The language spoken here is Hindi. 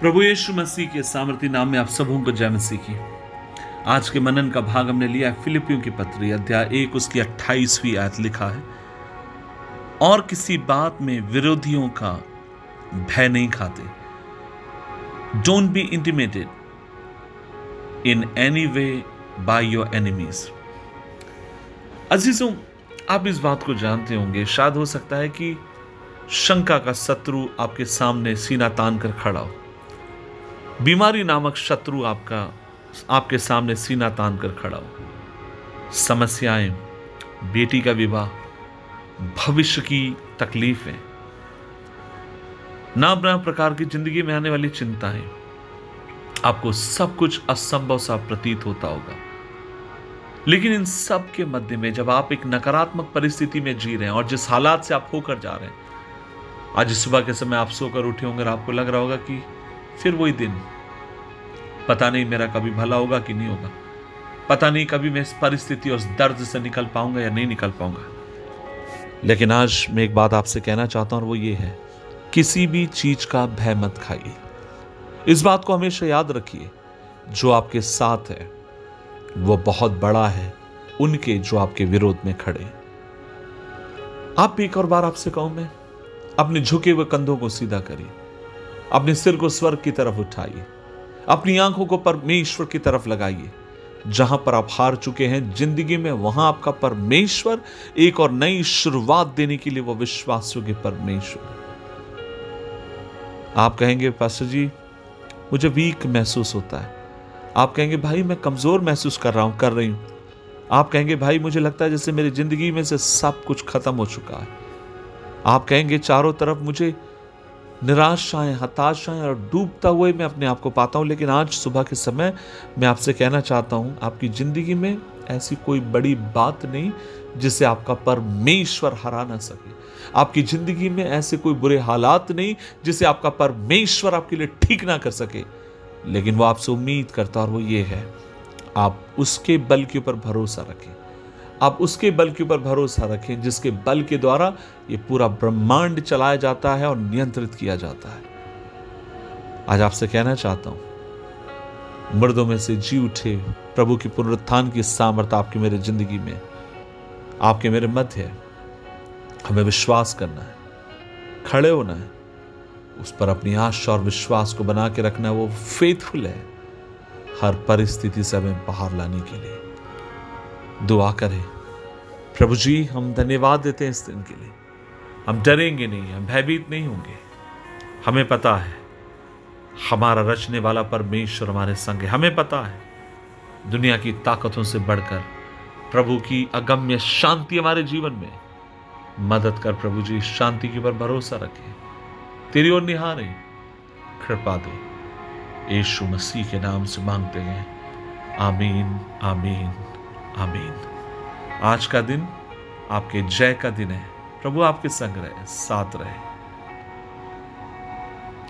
प्रभु यीशु मसीह के सामर्थ्य नाम में आप सबों को जय मसीह की। आज के मनन का भाग हमने लिया है फिलिपियों की पत्री, अध्याय एक, उसकी अट्ठाईसवीं आयत लिखा है। और किसी बात में विरोधियों का भय नहीं खाते। Don't be intimidated in any way by your enemies अजीजों, आप इस बात को जानते होंगे, शायद हो सकता है कि शंका का शत्रु आपके सामने सीना तान कर खड़ा हो। बीमारी नामक शत्रु आपका, आपके सामने सीना तान कर खड़ा हो। समस्याएँ, बेटी का विवाह, भविष्य की तकलीफें। नाना प्रकार की ज़िंदगी में आने वाली चिंताएँ। आपको सब कुछ असंभव सा प्रतीत होता होगा। लेकिन इन सब के मध्य में जब आप एक नकारात्मक परिस्थिति में जी रहे हैं और जिस हालात से आप होकर जा रहे हैं, आज सुबह के समय आप सोकर उठे होंगे आपको लग रहा होगा कि फिर वही दिन। पता नहीं मेरा कभी भला होगा कि नहीं होगा। पता नहीं कभी मैं इस परिस्थिति और दर्द से निकल पाऊँगा या नहीं निकल पाऊँगा। लेकिन आज मैं एक बात आपसे कहना चाहता हूँ और वो ये है, किसी भी चीज़ का भय मत खाइए। इस बात को हमेशा याद रखिए, जो आपके साथ है, वो बहुत बड़ा है, उनके जो आपके विरोध में खड़े आप भी एक और बार आपसे कहूँ मैं, अपने झुके हुए कंधों को सीधा करिए। अपने सिर को स्वर्ग की तरफ़ उठाइए। अपनी आँखों को परमेश्वर की तरफ़ लगाइए। जहाँ पर आप हार चुके हैं, ज़िंदगी में वहाँ आपका परमेश्वर एक और नई शुरुआत देने के लिए वो विश्वास योग्य परमेश्वर। आप कहेंगे, पास्टर जी, मुझे वीक महसूस होता है। आप कहेंगे, भाई, मैं कमज़ोर महसूस कर रहा हूँ, कर रही हूँ। आप कहेंगे, भाई, मुझे लगता है जैसे मेरी ज़िंदगी में से सब कुछ खत्म हो चुका है। आप कहेंगे, चारों तरफ़ मुझे निराशाएँ हताशाएँ और डूबता हुए मैं अपने आप को पाता हूँ। लेकिन आज सुबह के समय मैं आपसे कहना चाहता हूँ, आपकी ज़िंदगी में ऐसी कोई बड़ी बात नहीं जिसे आपका परमेश्वर हरा ना सके। आपकी ज़िंदगी में ऐसे कोई बुरे हालात नहीं जिसे आपका परमेश्वर आपके लिए ठीक ना कर सके। लेकिन वो आपसे उम्मीद करता और वो ये है, आप उसके बल के ऊपर भरोसा रखें। आप उसके बल के ऊपर भरोसा रखें, जिसके बल के द्वारा ये पूरा ब्रह्मांड चलाया जाता है और नियंत्रित किया जाता है। आज आपसे कहना चाहता हूँ, मर्दों में से जी उठे, प्रभु की पुनरुत्थान की सामर्थ्य आपकी मेरे ज़िंदगी में, आपके मेरे मध्य है। हमें विश्वास करना है, खड़े होना है। उस पर अपनी आशा और विश्वास को बना के रखना है, वो फेथफुल है, हर परिस्थिति से हमें बाहर लाने के लिए। दुआ करें। प्रभु जी, हम धन्यवाद देते हैं इस दिन के लिए। हम डरेंगे नहीं, हम भयभीत नहीं होंगे। हमें पता है, हमारा रचने वाला परमेश्वर हमारे संग है। हमें पता है, दुनिया की ताकतों से बढ़कर, प्रभु की अगम्य शांति हमारे जीवन में मदद कर प्रभु जी, शांति के ऊपर भरोसा रखें। तेरी ओर निहारे। कृपा दे। यीशु मसीह के नाम से मांगते हैं। आमीन आमीन। आमीन। आज का दिन आपके जय का दिन है। प्रभु आपके संग रहे, साथ रहे।